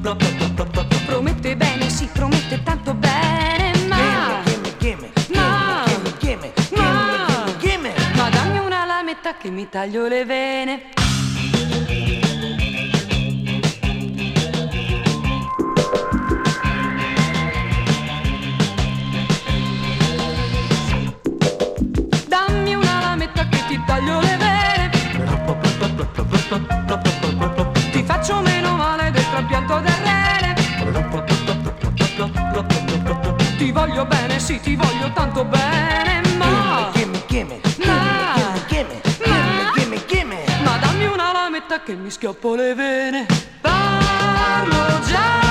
Promette bene, sì, promette tanto bene, ma... Ma dammi una lametta che mi taglio le vene. Dammi una lametta che ti taglio le vene. Ti voglio bene, sì, ti voglio tanto bene, ma... Gimme, gimme, Ma- gimme, gimme, gimme, gimme. Ma dammi una lametta che mi schioppo le vene. Parlo già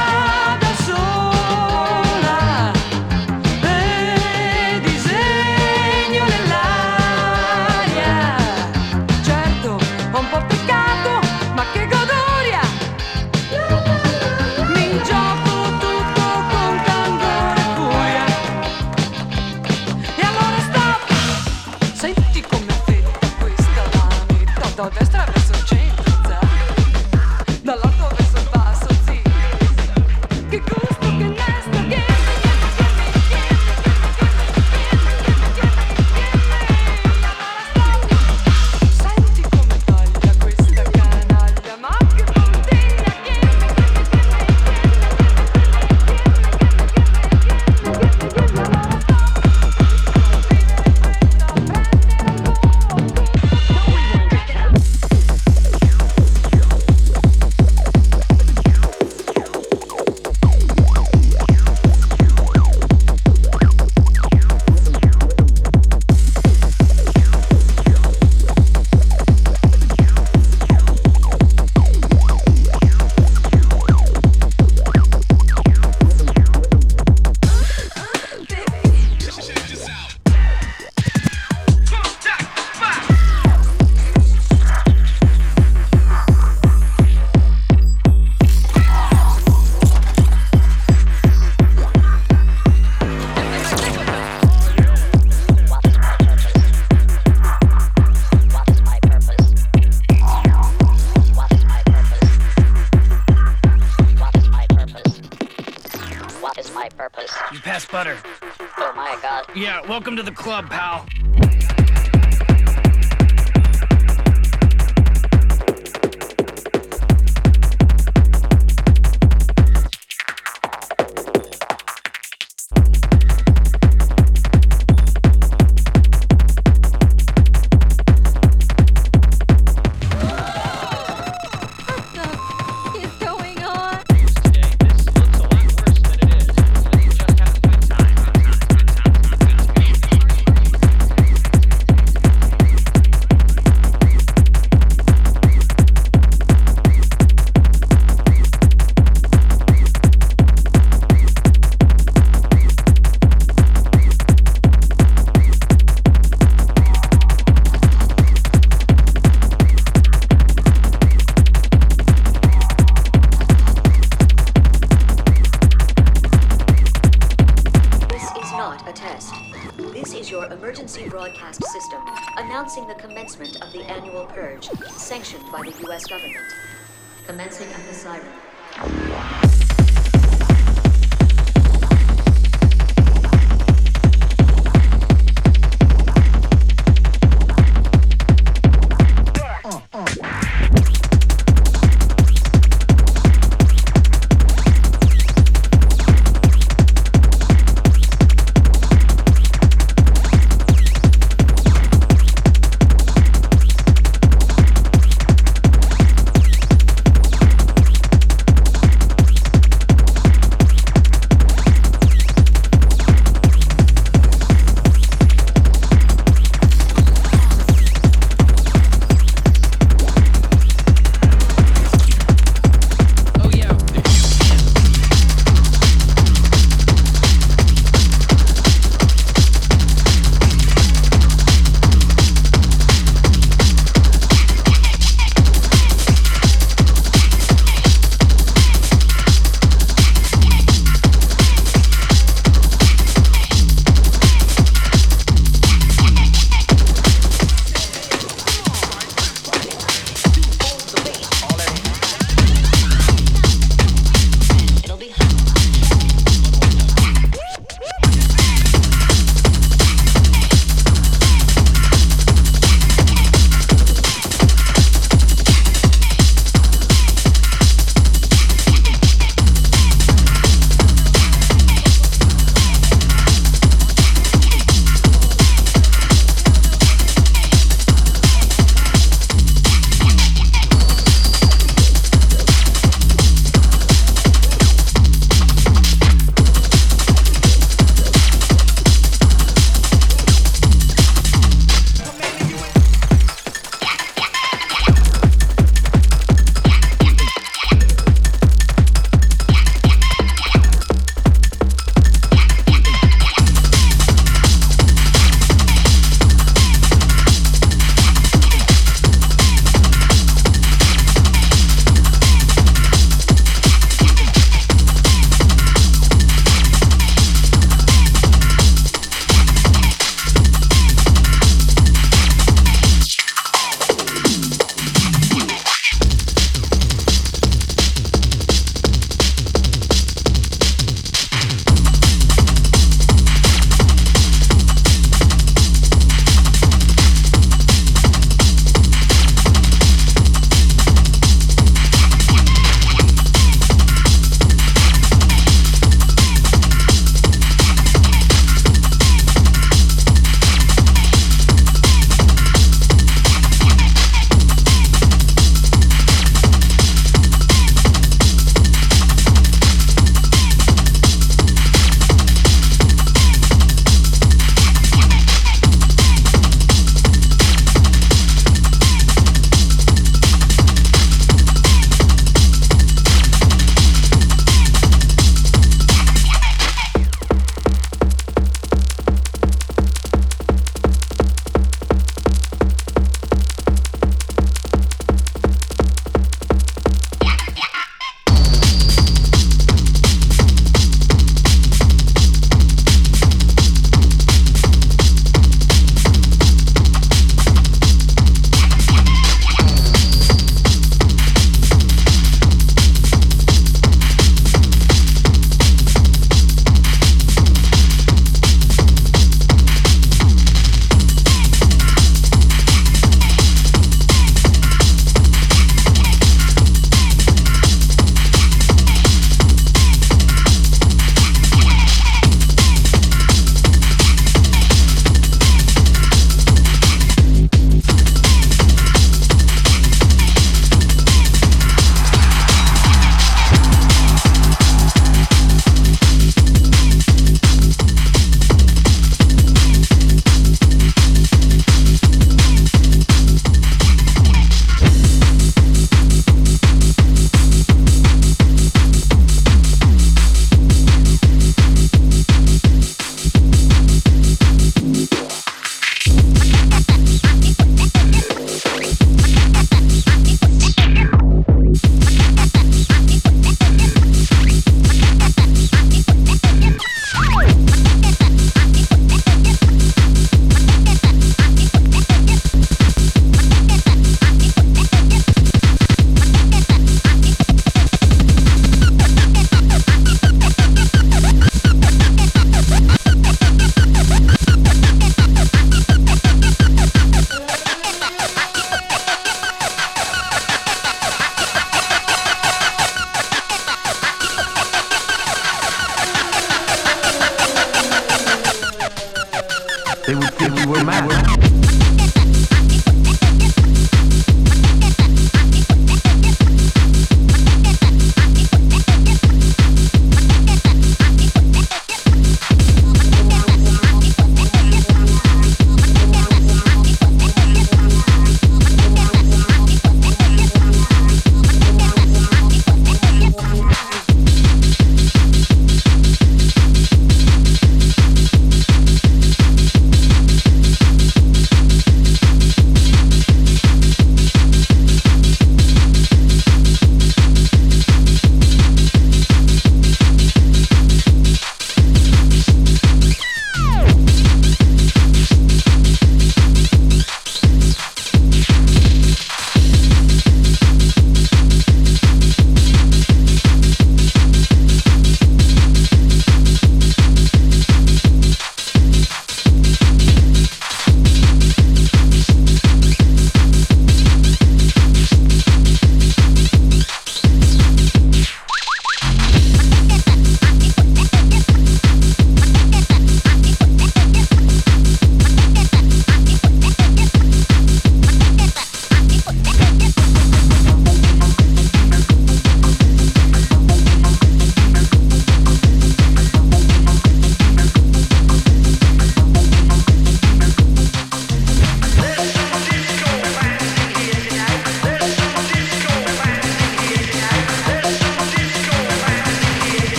welcome to the club,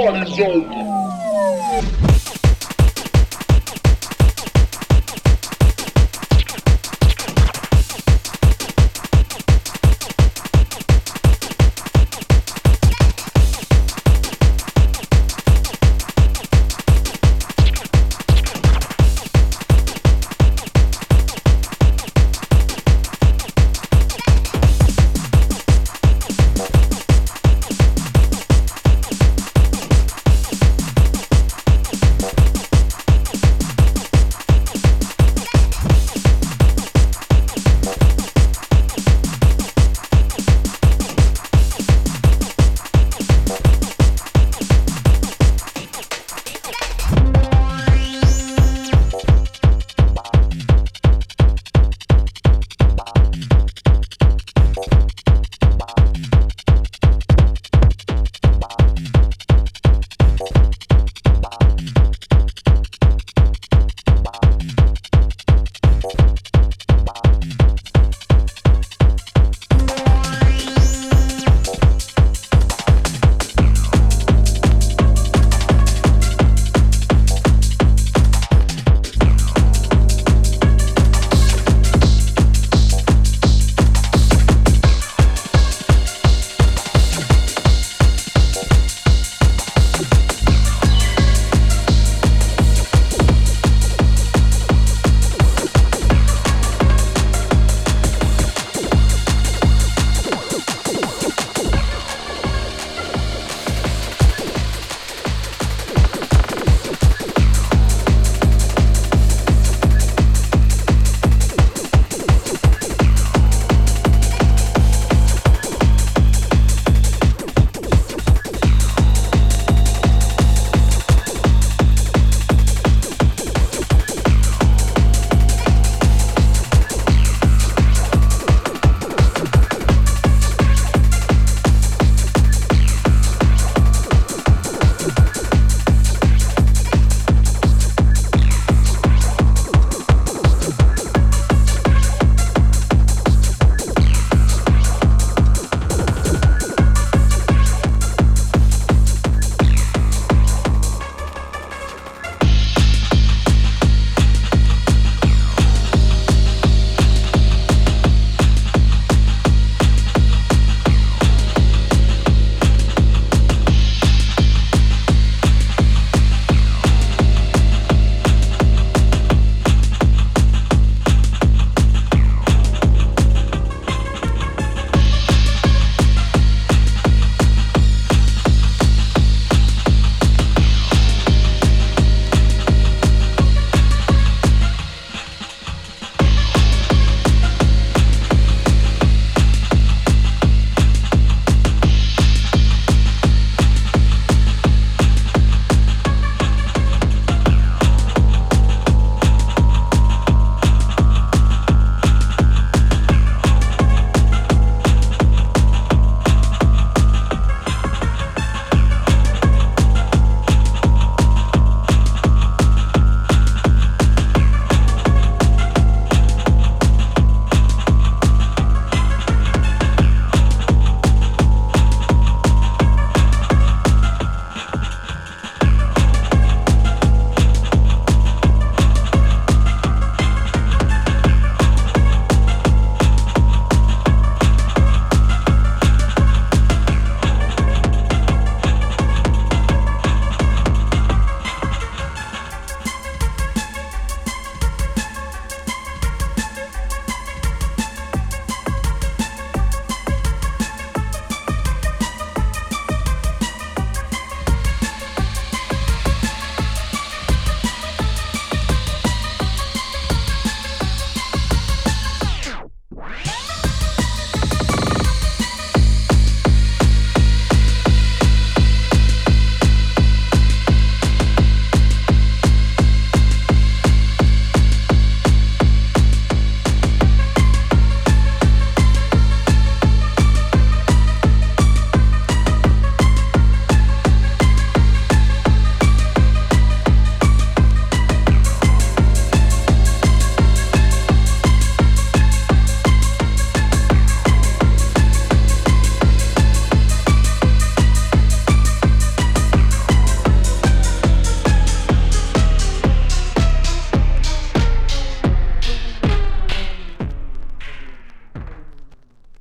horizonte.